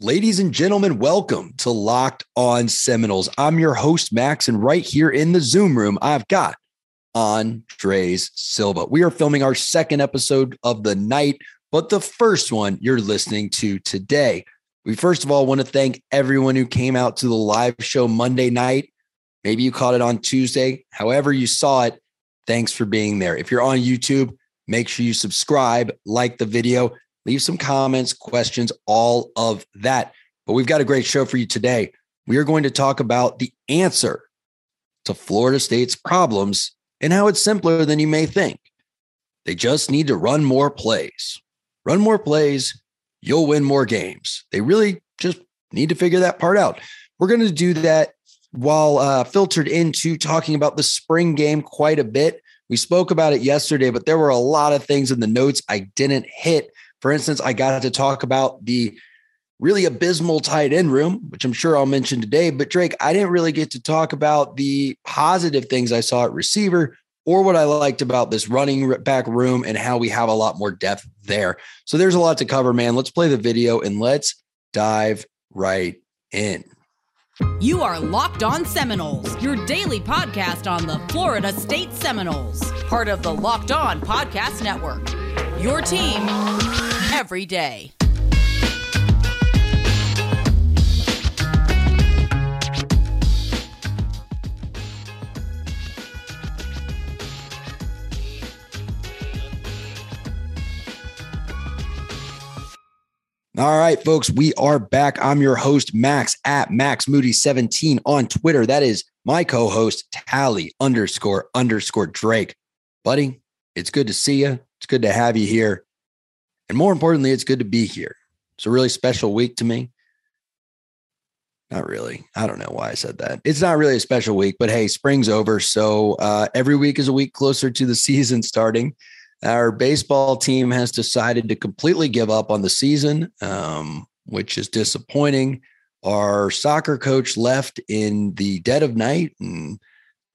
Ladies and gentlemen, welcome to Locked On Seminoles. I'm your host, Max, and right here in the Zoom room, I've got Andres Silva. We are filming our second episode of the night, but the first one you're listening to today. We first of all want to thank everyone who came out to the live show Monday night. Maybe you caught it on Tuesday. However, you saw it, thanks for being there. If you're on YouTube, make sure you subscribe, like the video leave some comments, questions, all of that. But we've got a great show for you today. We are going to talk about the answer to Florida State's problems and how it's simpler than you may think. They just need to run more plays. Run more plays, you'll win more games. They really just need to figure that part out. We're going to do that while uh, filtered into talking about the spring game quite a bit. We spoke about it yesterday, but there were a lot of things in the notes I didn't hit. For instance, I got to talk about the really abysmal tight end room, which I'm sure I'll mention today. But Drake, I didn't really get to talk about the positive things I saw at receiver or what I liked about this running back room and how we have a lot more depth there. So there's a lot to cover, man. Let's play the video and let's dive right in. You are Locked On Seminoles, your daily podcast on the Florida State Seminoles, part of the Locked On Podcast Network. Your team every day. All right, folks, we are back. I'm your host, Max at Max Moody 17 on Twitter. That is my co-host, Tally underscore underscore Drake. Buddy, it's good to see you. It's good to have you here. And more importantly, it's good to be here. It's a really special week to me. Not really. I don't know why I said that. It's not really a special week, but hey, spring's over. So uh, every week is a week closer to the season starting. Our baseball team has decided to completely give up on the season, um, which is disappointing. Our soccer coach left in the dead of night and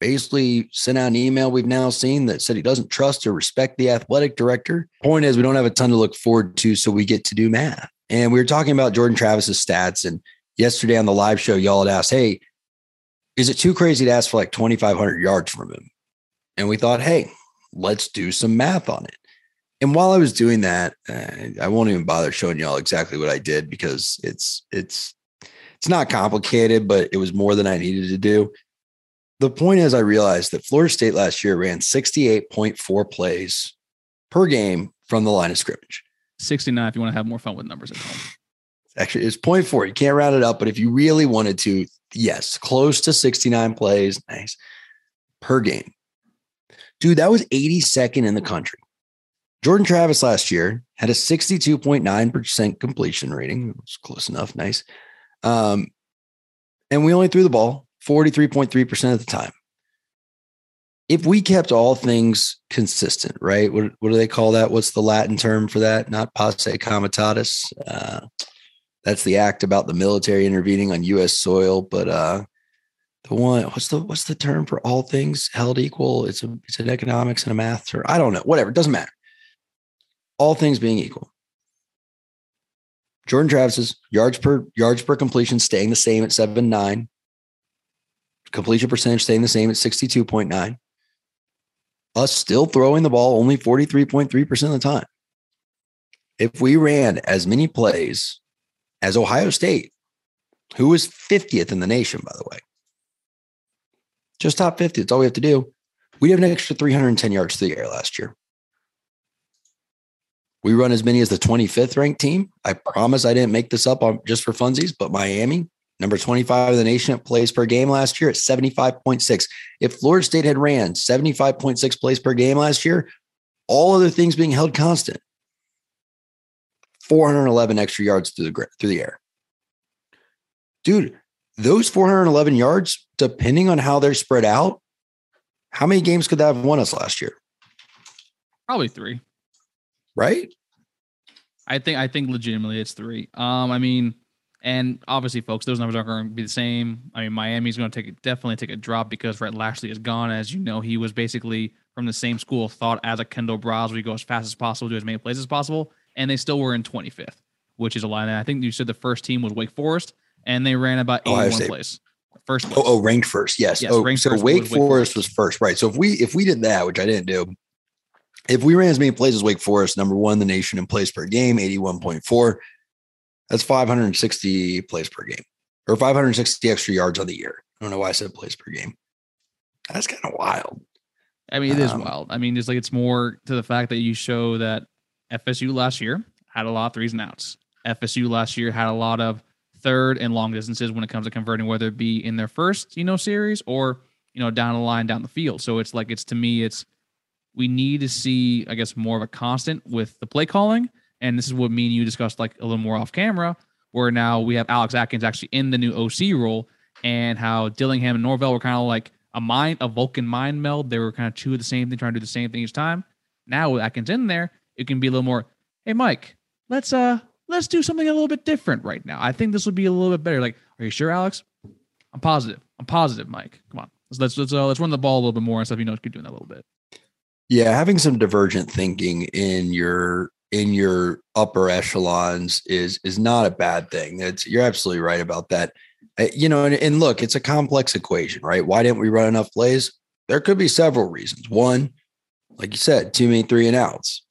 basically sent out an email we've now seen that said he doesn't trust or respect the athletic director. Point is, we don't have a ton to look forward to, so we get to do math. And we were talking about Jordan Travis's stats. And yesterday on the live show, y'all had asked, hey, is it too crazy to ask for like 2,500 yards from him? And we thought, hey, let's do some math on it. And while I was doing that, uh, I won't even bother showing y'all exactly what I did because it's it's it's not complicated, but it was more than I needed to do the point is, I realized that Florida State last year ran 68.4 plays per game from the line of scrimmage. 69 if you want to have more fun with numbers at home. Actually, it's 0.4. You can't round it up, but if you really wanted to, yes, close to 69 plays, nice, per game. Dude, that was 82nd in the country. Jordan Travis last year had a 62.9% completion rating. It was close enough, nice. Um, and we only threw the ball 43.3% of the time. If we kept all things consistent, right? What, what do they call that? What's the Latin term for that? Not posse comitatus. Uh, that's the act about the military intervening on U.S. soil. But uh, the one, what's the what's the term for all things held equal? It's a it's an economics and a math term. I don't know. Whatever. It doesn't matter. All things being equal. Jordan Travis's yards per yards per completion staying the same at seven nine completion percentage staying the same at 62.9. Us still throwing the ball only 43.3% of the time. If we ran as many plays as Ohio State, who is 50th in the nation, by the way, just top 50, that's all we have to do. We have an extra 310 yards to the air last year. We run as many as the 25th ranked team. I promise I didn't make this up on just for funsies, but Miami number 25 of the nation at plays per game last year at 75.6. If Florida State had ran 75.6 plays per game last year, all other things being held constant, 411 extra yards through the through the air. Dude, those 411 yards, depending on how they're spread out, how many games could that have won us last year? Probably three. Right? I think I think legitimately it's three. Um, I mean, and obviously, folks, those numbers aren't going to be the same. I mean, Miami's going to take definitely take a drop because Rhett Lashlee is gone. As you know, he was basically from the same school of thought as a Kendall Briles, where he go as fast as possible, do as many plays as possible, and they still were in 25th. which is a line. I think you said the first team was Wake Forest, and they ran about 81 State. place. First place. Oh, oh, ranked first. Yes. Yes, oh, ranked so first Wake was Wake Forest Forest. was first, right? So if we if we did that, which I didn't do, if we ran as many plays as Wake Forest, number one the nation in plays per game, eighty one point four, that's five hundred and sixty plays per game, or five hundred sixty extra yards on the year. I don't know why I said plays per game. That's kind of wild. I mean, it is Um, wild. I mean, it's like it's more to the fact that you show that FSU last year had a lot of threes and outs. FSU last year had a lot of third and long distances when it comes to converting, whether it be in their first, you know, series or you know down the line down the field. So it's like it's to me, it's we need to see, I guess, more of a constant with the play calling. And this is what me and you discussed like a little more off camera, where now we have Alex Atkins actually in the new OC role, and how Dillingham and Norvell were kind of like a mind, a Vulcan mind meld. They were kind of two of the same thing, trying to do the same thing each time. Now with Atkins in there, it can be a little more. Hey, Mike, let's uh let's do something a little bit different right now. I think this would be a little bit better. Like, are you sure, Alex? I'm positive. I'm positive, Mike. Come on, let's let's let's, uh, let's run the ball a little bit more and stuff. You know, keep doing that a little bit. Yeah, having some divergent thinking in your in your upper echelons is is not a bad thing. It's you're absolutely right about that. Uh, you know, and, and look, it's a complex equation, right? Why didn't we run enough plays? There could be several reasons. One, like you said, too many three and outs.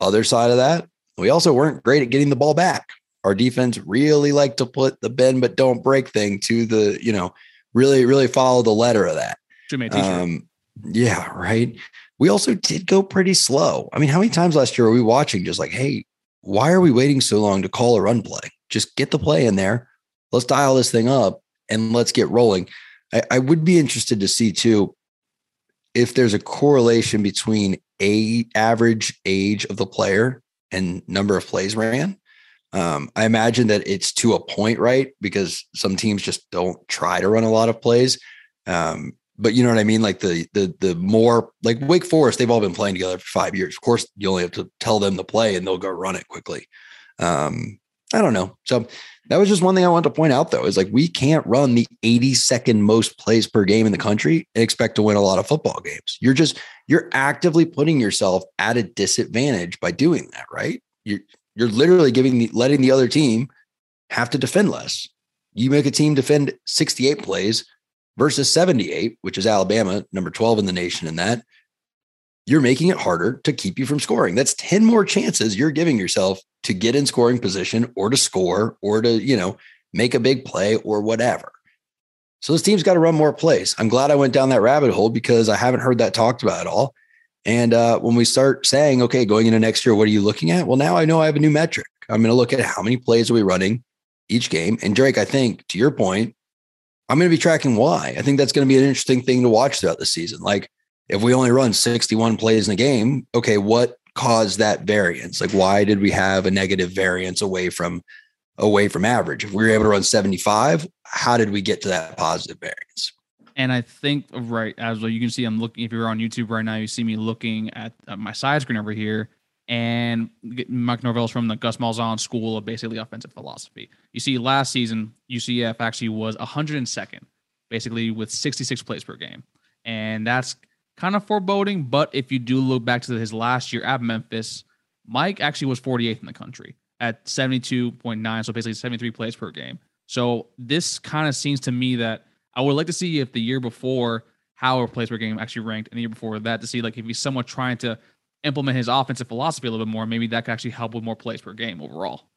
Other side of that, we also weren't great at getting the ball back. Our defense really liked to put the bend but don't break thing to the, you know, really, really follow the letter of that. Should make a t-shirt. Um, yeah, right. We also did go pretty slow. I mean, how many times last year were we watching just like, hey, why are we waiting so long to call a run play? Just get the play in there. Let's dial this thing up and let's get rolling. I, I would be interested to see too if there's a correlation between a average age of the player and number of plays ran. Um, I imagine that it's to a point, right? Because some teams just don't try to run a lot of plays. Um, but you know what I mean? Like the the the more like Wake Forest, they've all been playing together for five years. Of course, you only have to tell them to play and they'll go run it quickly. Um, I don't know. So that was just one thing I wanted to point out though, is like we can't run the 82nd most plays per game in the country and expect to win a lot of football games. You're just you're actively putting yourself at a disadvantage by doing that, right? You're you're literally giving the letting the other team have to defend less. You make a team defend 68 plays versus 78, which is Alabama, number 12 in the nation in that, you're making it harder to keep you from scoring. That's 10 more chances you're giving yourself to get in scoring position or to score or to, you know, make a big play or whatever. So this team's got to run more plays. I'm glad I went down that rabbit hole because I haven't heard that talked about at all. And uh, when we start saying, okay, going into next year, what are you looking at? Well, now I know I have a new metric. I'm going to look at how many plays are we running each game. And Drake, I think to your point, I'm going to be tracking why. I think that's going to be an interesting thing to watch throughout the season. Like if we only run 61 plays in a game, okay, what caused that variance? Like why did we have a negative variance away from away from average? If we were able to run 75, how did we get to that positive variance? And I think right as well, you can see I'm looking. If you're on YouTube right now, you see me looking at my side screen over here, and Mike Norvell's from the Gus Malzahn School of basically offensive philosophy. You see, last season UCF actually was 102nd, basically with 66 plays per game, and that's kind of foreboding. But if you do look back to his last year at Memphis, Mike actually was 48th in the country at 72.9, so basically 73 plays per game. So this kind of seems to me that I would like to see if the year before how a plays per game actually ranked, and the year before that to see like if he's somewhat trying to implement his offensive philosophy a little bit more, maybe that could actually help with more plays per game overall.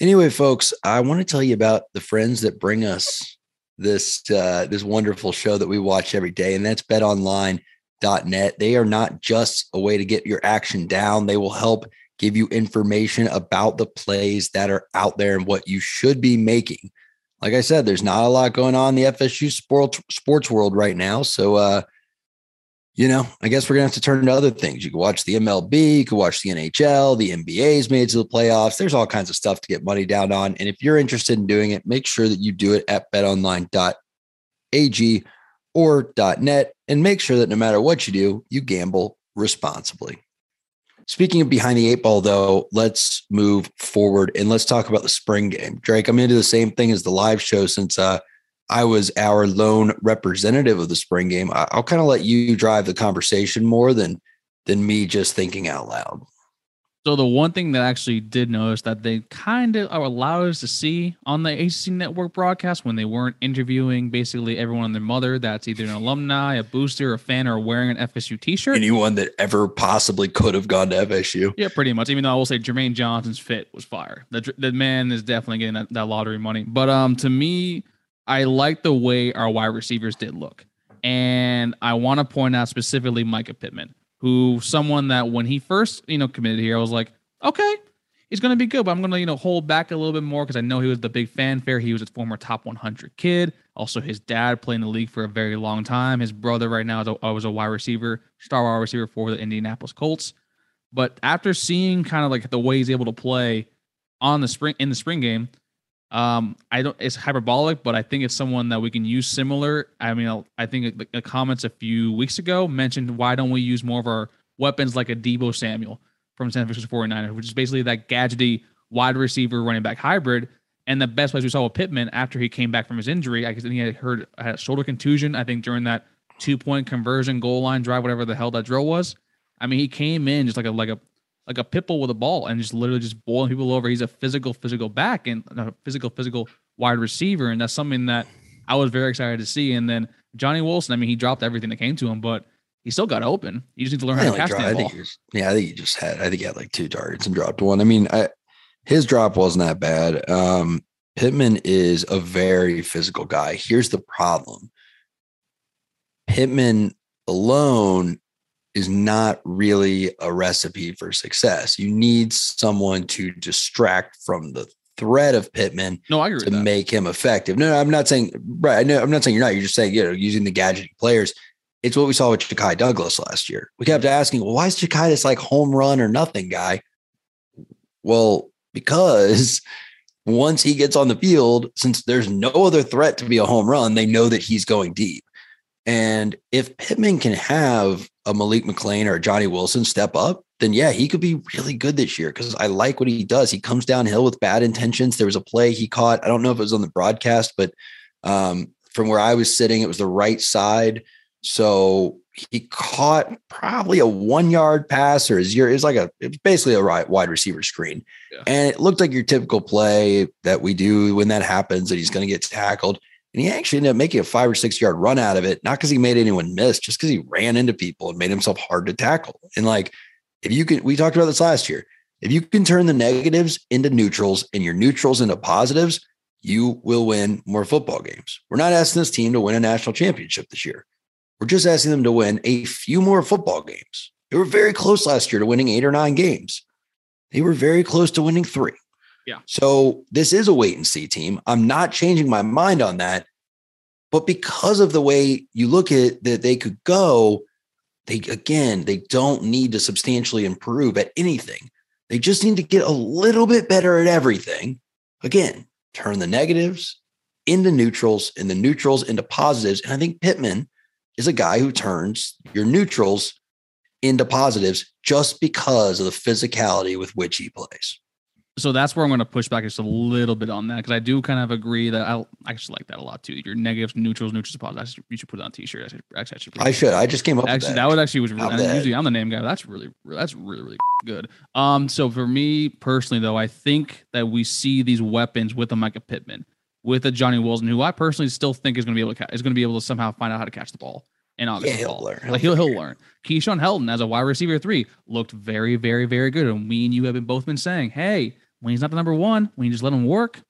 Anyway, folks, I want to tell you about the friends that bring us this uh, this wonderful show that we watch every day, and that's betonline.net. They are not just a way to get your action down. They will help give you information about the plays that are out there and what you should be making. Like I said, there's not a lot going on in the FSU sports sports world right now. So, uh, you know, I guess we're gonna have to turn to other things. You can watch the MLB, you can watch the NHL, the NBA's made to the playoffs. There's all kinds of stuff to get money down on. And if you're interested in doing it, make sure that you do it at betonline.ag or .net and make sure that no matter what you do, you gamble responsibly. Speaking of behind the eight ball, though, let's move forward and let's talk about the spring game. Drake, I'm going to do the same thing as the live show since uh, I was our lone representative of the spring game. I- I'll kind of let you drive the conversation more than than me just thinking out loud. So the one thing that I actually did notice that they kind of allowed us to see on the ACC network broadcast when they weren't interviewing basically everyone and their mother that's either an alumni, a booster, a fan, or wearing an FSU T-shirt. Anyone that ever possibly could have gone to FSU. Yeah, pretty much. Even though I will say Jermaine Johnson's fit was fire. The the man is definitely getting that, that lottery money. But um, to me, I like the way our wide receivers did look, and I want to point out specifically Mycah Pittman who someone that when he first, you know, committed here, I was like, okay, he's going to be good, but I'm going to, you know, hold back a little bit more because I know he was the big fanfare. He was a former top 100 kid. Also, his dad played in the league for a very long time. His brother right now is a, was a wide receiver, star wide receiver for the Indianapolis Colts. But after seeing kind of like the way he's able to play on the spring in the spring game, um, I don't. It's hyperbolic, but I think it's someone that we can use similar. I mean, I think the, comments a few weeks ago mentioned why don't we use more of our weapons like a Deebo Samuel from San Francisco 49ers, which is basically that gadgety wide receiver running back hybrid. And the best place we saw with Pittman after he came back from his injury, I guess he had heard had a shoulder contusion. I think during that two point conversion goal line drive, whatever the hell that drill was. I mean, he came in just like a like a like a pit bull with a ball and just literally just boiling people over. He's a physical, physical back and a physical, physical wide receiver. And that's something that I was very excited to see. And then Johnny Wilson, I mean, he dropped everything that came to him, but he still got open. You just need to learn how to catch the ball. Yeah, I think he just had, I think he had like two targets and dropped one. I mean, I, his drop wasn't that bad. Um, Pittman is a very physical guy. Here's the problem. Pittman alone is not really a recipe for success. You need someone to distract from the threat of Pittman no, I agree to make him effective. No, no, I'm not saying right. I know I'm not saying you're not. You're just saying, you know, using the gadget players. It's what we saw with Ja'Khi Douglas last year. We kept asking, well, why is Ja'Khi this like home run or nothing guy? Well, because once he gets on the field, since there's no other threat to be a home run, they know that he's going deep. And if Pittman can have a Malik McClain or a Johnny Wilson step up, then yeah, he could be really good this year because I like what he does. He comes downhill with bad intentions. There was a play he caught. I don't know if it was on the broadcast, but um, from where I was sitting, it was the right side. So he caught probably a one yard pass or his year. It was like a, it was basically a right wide receiver screen. Yeah. And it looked like your typical play that we do when that happens, that he's going to get tackled. And he actually ended up making a five or six yard run out of it, not because he made anyone miss, just because he ran into people and made himself hard to tackle. And like, if you can, we talked about this last year. If you can turn the negatives into neutrals and your neutrals into positives, you will win more football games. We're not asking this team to win a national championship this year. We're just asking them to win a few more football games. They were very close last year to winning eight or nine games. They were very close to winning three. Yeah. So this is a wait and see team. I'm not changing my mind on that. But because of the way you look at that they could go, they again, they don't need to substantially improve at anything. They just need to get a little bit better at everything. Again, turn the negatives into neutrals and the neutrals into positives. And I think Pittman is a guy who turns your neutrals into positives just because of the physicality with which he plays so that's where I'm going to push back just a little bit on that because I do kind of agree that I, I actually like that a lot too. Your negatives, neutrals, neutrals, positives. You should put it on a t-shirt. Actually, actually, I should. I just came up. Actually, that. that. was actually was really, usually I'm the name guy. That's really that's really really good. Um, so for me personally though, I think that we see these weapons with a Mycah Pittman, with a Johnny Wilson, who I personally still think is going to be able to is going to be able to somehow find out how to catch the ball in August. Yeah, he'll learn. He'll, like he'll, he'll learn. Keyshawn Helton as a wide receiver three looked very, very, very good. And we and you have been both been saying, hey, when he's not the number one, when you just let him work,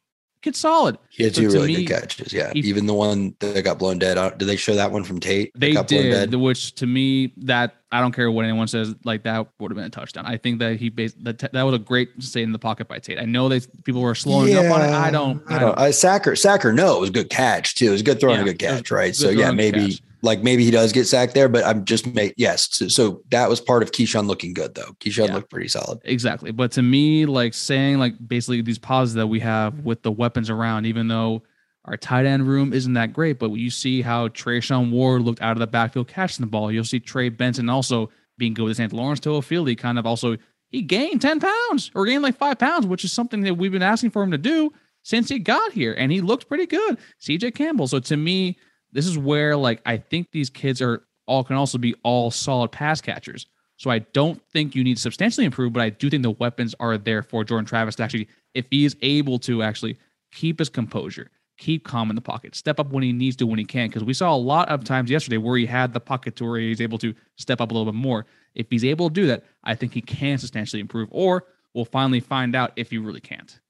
kid's solid. He had so two really me, good catches. Yeah. He, Even the one that got blown dead. Uh, did they show that one from Tate? They did, which to me, that I don't care what anyone says, like that would have been a touchdown. I think that he based that, that was a great stay in the pocket by Tate. I know they people were slowing yeah, up on it. I don't, I don't, I, uh, Sacker, Sacker, no, it was a good catch too. It was a good throw yeah, and a good catch, right? Good so yeah, maybe. Catch like maybe he does get sacked there, but I'm just made yes. So, so, that was part of Keyshawn looking good though. Keyshawn yeah, looked pretty solid. Exactly. But to me, like saying like basically these pauses that we have with the weapons around, even though our tight end room isn't that great, but you see how Treshaun Ward looked out of the backfield catching the ball. You'll see Trey Benson also being good with St. Lawrence Toafili. He kind of also he gained 10 pounds or gained like five pounds, which is something that we've been asking for him to do since he got here. And he looked pretty good. CJ Campbell. So to me, this is where like I think these kids are all can also be all solid pass catchers. So I don't think you need to substantially improve, but I do think the weapons are there for Jordan Travis to actually, if he is able to actually keep his composure, keep calm in the pocket, step up when he needs to, when he can. Because we saw a lot of times yesterday where he had the pocket to where he's able to step up a little bit more. If he's able to do that, I think he can substantially improve, or we'll finally find out if he really can't.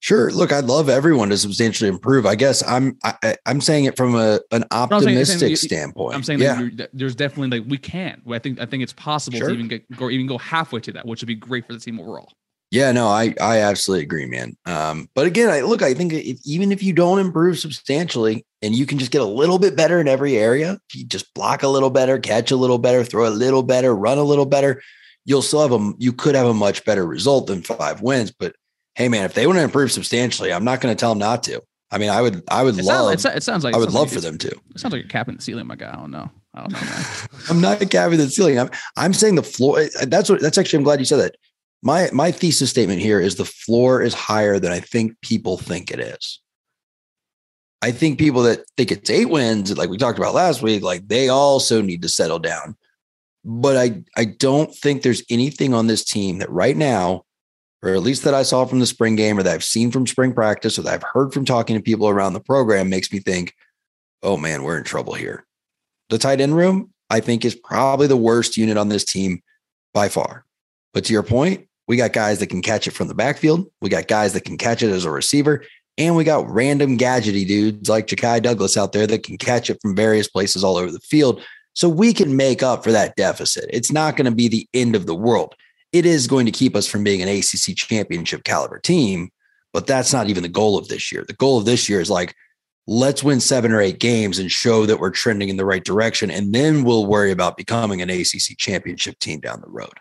Sure. Look, I'd love everyone to substantially improve. I guess I'm I, am saying it from a an optimistic saying standpoint. I'm saying yeah. that there's definitely like we can. I think I think it's possible sure. to even get go even go halfway to that, which would be great for the team overall. Yeah, no, I I absolutely agree, man. Um, but again, I look, I think if, even if you don't improve substantially, and you can just get a little bit better in every area, if you just block a little better, catch a little better, throw a little better, run a little better, you'll still have a you could have a much better result than five wins. But hey, man, if they want to improve substantially, I'm not going to tell them not to. I mean, I would, I would it love. Sounds, it sounds like I would love like for them to. It sounds like you're capping the ceiling, my guy. I don't know. I don't know, man. I'm not capping the ceiling. I'm, I'm saying the floor. Eh, eh, that's what. That's actually. I'm glad you said that. My my thesis statement here is the floor is higher than I think people think it is. I think people that think it's eight wins, like we talked about last week, like they also need to settle down. But I I don't think there's anything on this team that right now or at least that I saw from the spring game or that I've seen from spring practice or that I've heard from talking to people around the program makes me think, oh man, we're in trouble here. The tight end room, I think, is probably the worst unit on this team by far. But to your point, we got guys that can catch it from the backfield. We got guys that can catch it as a receiver. And we got random gadgety dudes like Ja'Khi Douglas out there that can catch it from various places all over the field. So we can make up for that deficit. It's not going to be the end of the world it is going to keep us from being an ACC championship caliber team, but that's not even the goal of this year. The goal of this year is like, let's win seven or eight games and show that we're trending in the right direction. And then we'll worry about becoming an ACC championship team down the road.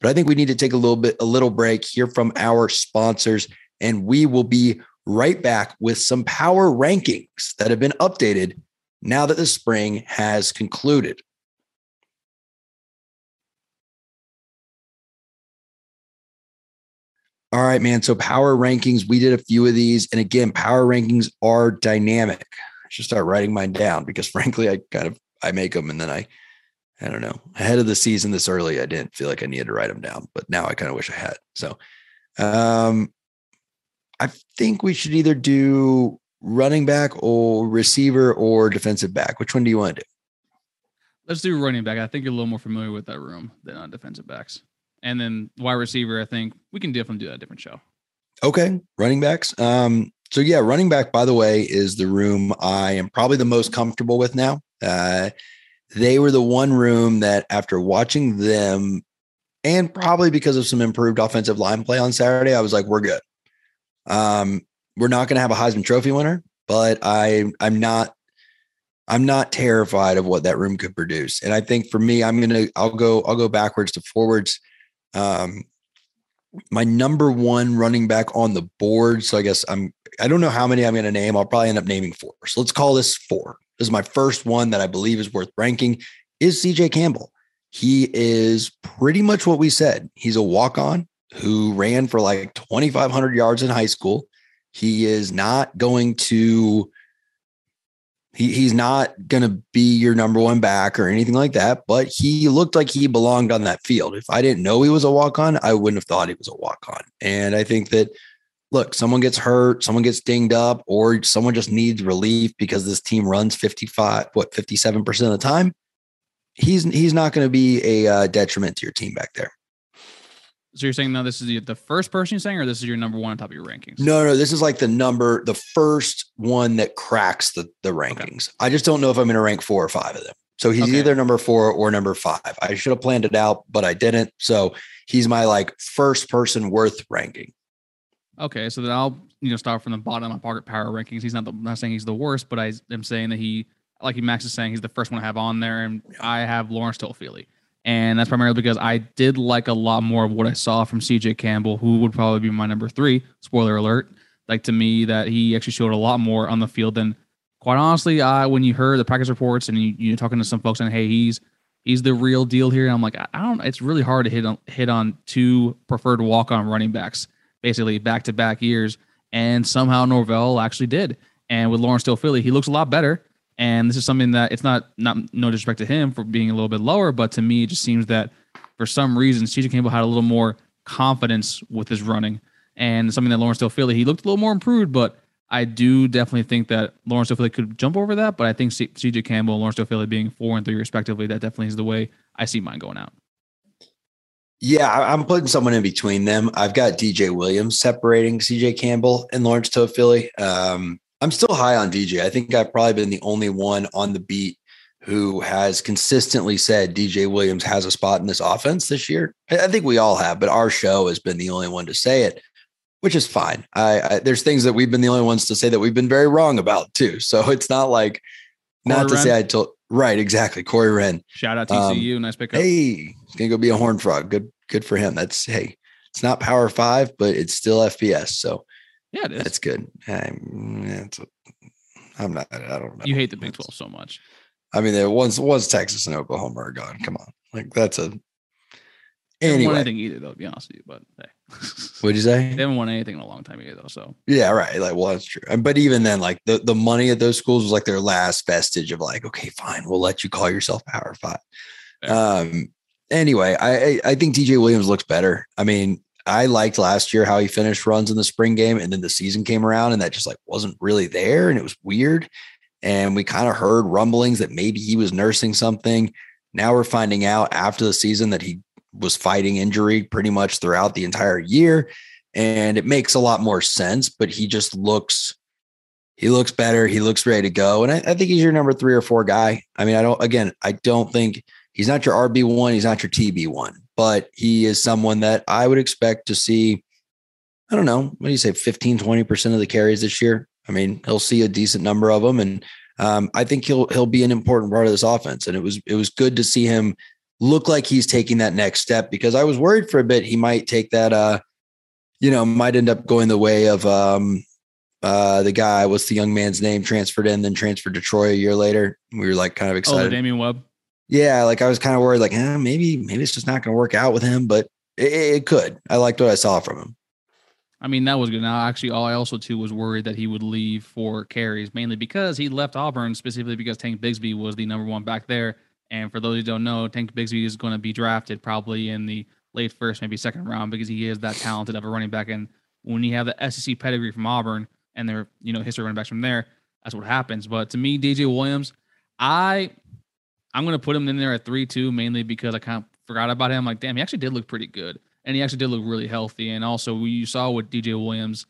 But I think we need to take a little bit, a little break, hear from our sponsors, and we will be right back with some power rankings that have been updated now that the spring has concluded. All right, man. So power rankings, we did a few of these. And again, power rankings are dynamic. I should start writing mine down because frankly, I kind of I make them and then I I don't know. Ahead of the season this early, I didn't feel like I needed to write them down, but now I kind of wish I had. So um I think we should either do running back or receiver or defensive back. Which one do you want to do? Let's do running back. I think you're a little more familiar with that room than on defensive backs. And then wide receiver, I think we can definitely do that different show. Okay. Running backs. Um, so yeah, running back, by the way, is the room I am probably the most comfortable with now. Uh, they were the one room that after watching them and probably because of some improved offensive line play on Saturday, I was like, we're good. Um, we're not going to have a Heisman Trophy winner, but I I'm not I'm not terrified of what that room could produce. And I think for me, I'm gonna I'll go I'll go backwards to forwards. Um, my number one running back on the board. So I guess I'm, I don't know how many I'm going to name. I'll probably end up naming four. So let's call this four. This is my first one that I believe is worth ranking is CJ Campbell. He is pretty much what we said. He's a walk on who ran for like 2,500 yards in high school. He is not going to he, he's not going to be your number one back or anything like that, but he looked like he belonged on that field. If I didn't know he was a walk on, I wouldn't have thought he was a walk on. And I think that, look, someone gets hurt, someone gets dinged up, or someone just needs relief because this team runs 55, what, 57% of the time. He's, he's not going to be a uh, detriment to your team back there. So you're saying now this is the, the first person you're saying, or this is your number one on top of your rankings? No, no, this is like the number, the first one that cracks the the rankings. Okay. I just don't know if I'm going to rank four or five of them. So he's okay. either number four or number five. I should have planned it out, but I didn't. So he's my like first person worth ranking. Okay, so then I'll you know start from the bottom of my pocket power rankings. He's not the not saying he's the worst, but I am saying that he, like Max is saying, he's the first one to have on there, and I have Lawrence Toafili. And that's primarily because I did like a lot more of what I saw from CJ Campbell, who would probably be my number three. Spoiler alert. Like to me, that he actually showed a lot more on the field than quite honestly, I when you heard the practice reports and you, you're talking to some folks and hey, he's he's the real deal here. I'm like, I don't. It's really hard to hit on hit on two preferred walk on running backs, basically back to back years. And somehow Norvell actually did. And with Lawrence Toafili, he looks a lot better. And this is something that it's not not no disrespect to him for being a little bit lower, but to me, it just seems that for some reason, CJ Campbell had a little more confidence with his running and something that Lawrence Philly, he looked a little more improved, but I do definitely think that Lawrence Philly could jump over that. But I think CJ Campbell and Lawrence Philly being four and three respectively, that definitely is the way I see mine going out. Yeah, I'm putting someone in between them. I've got DJ Williams separating CJ Campbell and Lawrence Toafili. Um, I'm still high on DJ. I think I've probably been the only one on the beat who has consistently said DJ Williams has a spot in this offense this year. I think we all have, but our show has been the only one to say it, which is fine. I, I there's things that we've been the only ones to say that we've been very wrong about too. So it's not like Corey not to Wren. say I told right exactly Corey Wren. Shout out TCU, um, nice pickup. Hey, he's gonna go be a horn frog. Good, good for him. That's hey, it's not Power Five, but it's still FBS. So yeah, that's good. I'm, I'm not. I don't know. You hate the Big Twelve so much. I mean, there once was Texas and Oklahoma are gone. Come on, like that's a anyway. Won anything either, though. To be honest with you, but hey. what'd you say? They haven't won anything in a long time either, though. So yeah, right. Like, well, that's true. But even then, like the the money at those schools was like their last vestige of like, okay, fine, we'll let you call yourself Power Five. Um. Anyway, I I think DJ Williams looks better. I mean, I liked last year how he finished runs in the spring game, and then the season came around, and that just like wasn't really there, and it was weird. And we kind of heard rumblings that maybe he was nursing something. Now we're finding out after the season that he was fighting injury pretty much throughout the entire year. And it makes a lot more sense, but he just looks he looks better. He looks ready to go. And I, I, think he's your number three or four guy. I mean, I don't, again, I don't think he's not your RB1, he's not your TB1, but he is someone that I would expect to see. I don't know, what do you say, 15, 20% of the carries this year? I mean, he'll see a decent number of them, and um, I think he'll he'll be an important part of this offense. And it was it was good to see him look like he's taking that next step because I was worried for a bit he might take that. Uh, you know, might end up going the way of um, uh, the guy. What's the young man's name? Transferred in, then transferred to Troy a year later. We were like kind of oh, excited. Oh, Damian Webb. Yeah, like I was kind of worried, like eh, maybe maybe it's just not going to work out with him, but it, it could. I liked what I saw from him. I mean, that was good. Now, actually, all I also too was worried that he would leave for carries, mainly because he left Auburn specifically because Tank Bigsby was the number one back there. And for those who don't know, Tank Bigsby is going to be drafted probably in the late first, maybe second round because he is that talented of a running back. And when you have the SEC pedigree from Auburn and their you know history running backs from there, that's what happens. But to me, DJ Williams, I I'm going to put him in there at three two mainly because I kind of forgot about him. Like, damn, he actually did look pretty good and he actually did look really healthy. And also, you saw with DJ Williams,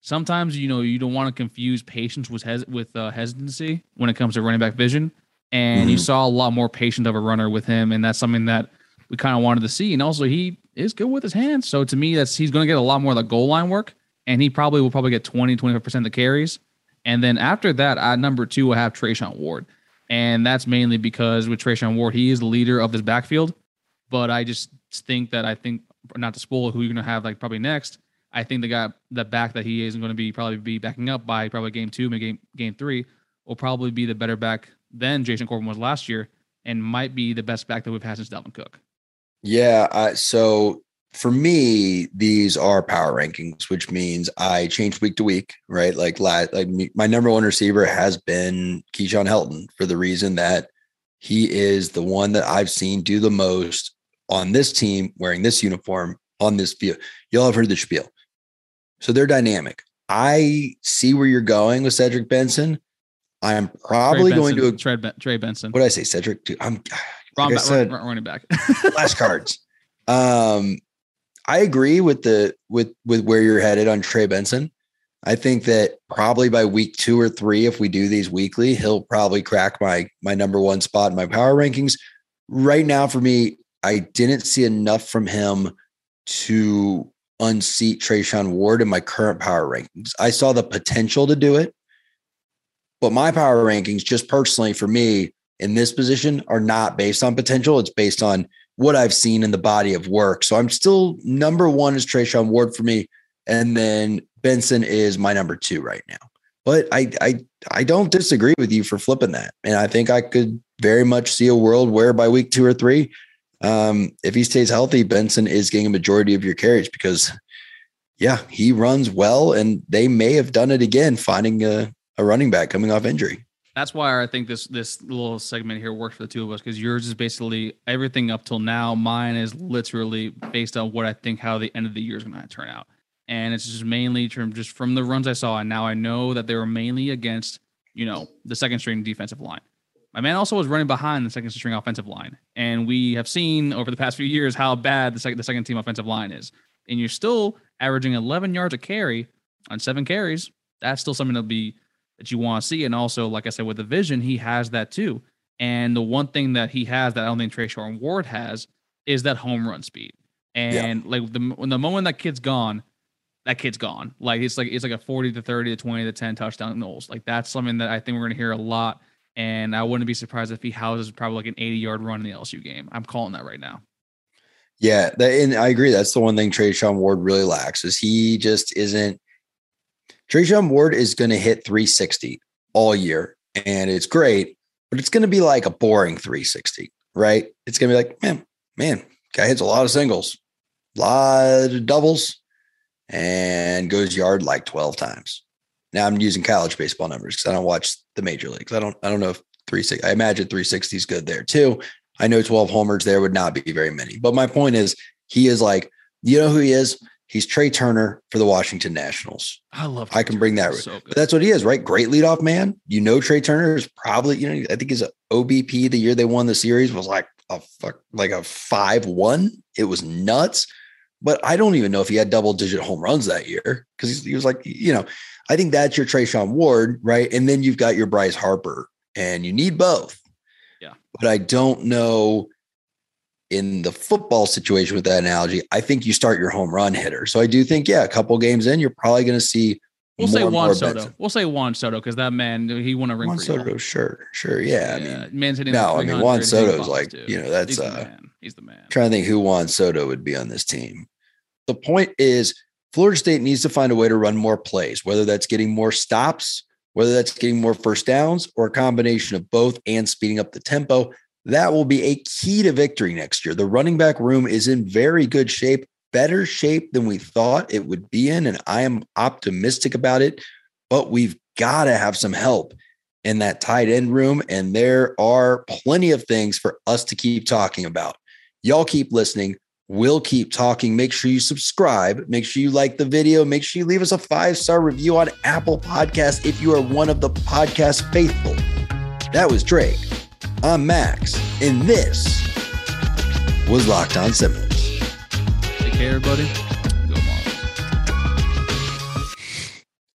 sometimes you know you don't want to confuse patience with hes- with uh, hesitancy when it comes to running back vision. And mm-hmm. you saw a lot more patient of a runner with him, and that's something that we kind of wanted to see. And also, he is good with his hands. So to me, that's he's going to get a lot more of the goal line work, and he probably will probably get 20, 25% of the carries. And then after that, at number two, we'll have Treshaun Ward. And that's mainly because with Treshaun Ward, he is the leader of this backfield. But I just think that I think not to spoil who you're going to have like probably next. I think the guy, the back that he isn't going to be probably be backing up by probably game two, maybe game game three, will probably be the better back than Jashaun Corbin was last year, and might be the best back that we've had since Dalvin Cook. Yeah. So for me, these are power rankings, which means I change week to week, right? Like, like my number one receiver has been Keyshawn Helton for the reason that he is the one that I've seen do the most on this team wearing this uniform on this field. Y'all have heard the spiel. So they're dynamic. I see where you're going with Cedric Benson. I am probably Benson, going to Trey, ben, Trey Benson. What did I say, Cedric? Dude, I'm wrong. Like said, running back. flashcards. Um, I agree with the with with where you're headed on Trey Benson. I think that probably by week two or three, if we do these weekly, he'll probably crack my my number one spot in my power rankings. Right now, for me, I didn't see enough from him to unseat Treshaun Ward in my current power rankings. I saw the potential to do it, but my power rankings, just personally for me in this position, are not based on potential. It's based on what I've seen in the body of work. So I'm still number one is Treshaun Ward for me, and then Benson is my number two right now. But I I I don't disagree with you for flipping that, and I think I could very much see a world where by week two or three, um, if he stays healthy, Benson is getting a majority of your carries because, yeah, he runs well, and they may have done it again, finding a, a running back coming off injury. That's why I think this this little segment here works for the two of us because yours is basically everything up till now. Mine is literally based on what I think how the end of the year is going to turn out, and it's just mainly from just from the runs I saw, and now I know that they were mainly against you know the second string defensive line. My man also was running behind the second string offensive line, and we have seen over the past few years how bad the second the second team offensive line is, and you're still averaging 11 yards a carry on seven carries. That's still something to be that you want to see. And also, like I said, with the vision, he has that too. And the one thing that he has that I don't think Treshaun Ward has is that home run speed. And yeah. like the when the moment that kid's gone, that kid's gone. Like it's like it's like a 40 to 30 to 20 to 10 touchdown goals. Like that's something that I think we're gonna hear a lot. And I wouldn't be surprised if he houses probably like an 80 yard run in the LSU game. I'm calling that right now. Yeah, that, and I agree. That's the one thing Treshaun Ward really lacks is he just isn't Treshaun Ward is going to hit 360 all year, and it's great, but it's going to be like a boring 360, right? It's going to be like, man, man, guy hits a lot of singles, a lot of doubles, and goes yard like 12 times. Now I'm using college baseball numbers because I don't watch the major leagues. I don't I don't know if 360 I imagine 360 is good there too. I know 12 homers there would not be very many. But my point is he is like, you know who he is? He's Trea Turner for the Washington Nationals. I love. Trey I can bring that. So but that's what he is, right? Great leadoff man. You know, Trea Turner is probably you know I think his OBP the year they won the series was like a fuck like a five one. It was nuts. But I don't even know if he had double digit home runs that year because he was like you know I think that's your Treshaun Ward, right? And then you've got your Bryce Harper, and you need both. Yeah. But I don't know in the football situation with that analogy, I think you start your home run hitter. So I do think, yeah, a couple games in, you're probably going to see. We'll say Juan Soto. Bets. We'll say Juan Soto because that man he won a ring. Juan Soto, sure, sure, yeah. yeah. I mean, man's hitting. No, I mean Juan Soto's like too. you know that's he's uh, the man. He's the man. Trying to think who Juan Soto would be on this team. The point is, Florida State needs to find a way to run more plays, whether that's getting more stops, whether that's getting more first downs, or a combination of both, and speeding up the tempo. That will be a key to victory next year. The running back room is in very good shape, better shape than we thought it would be in. And I am optimistic about it, but we've got to have some help in that tight end room. And there are plenty of things for us to keep talking about. Y'all keep listening. We'll keep talking. Make sure you subscribe. Make sure you like the video. Make sure you leave us a five star review on Apple Podcast if you are one of the podcast faithful. That was Drake. I'm Max, and this was Locked On Seminoles. Take care, everybody.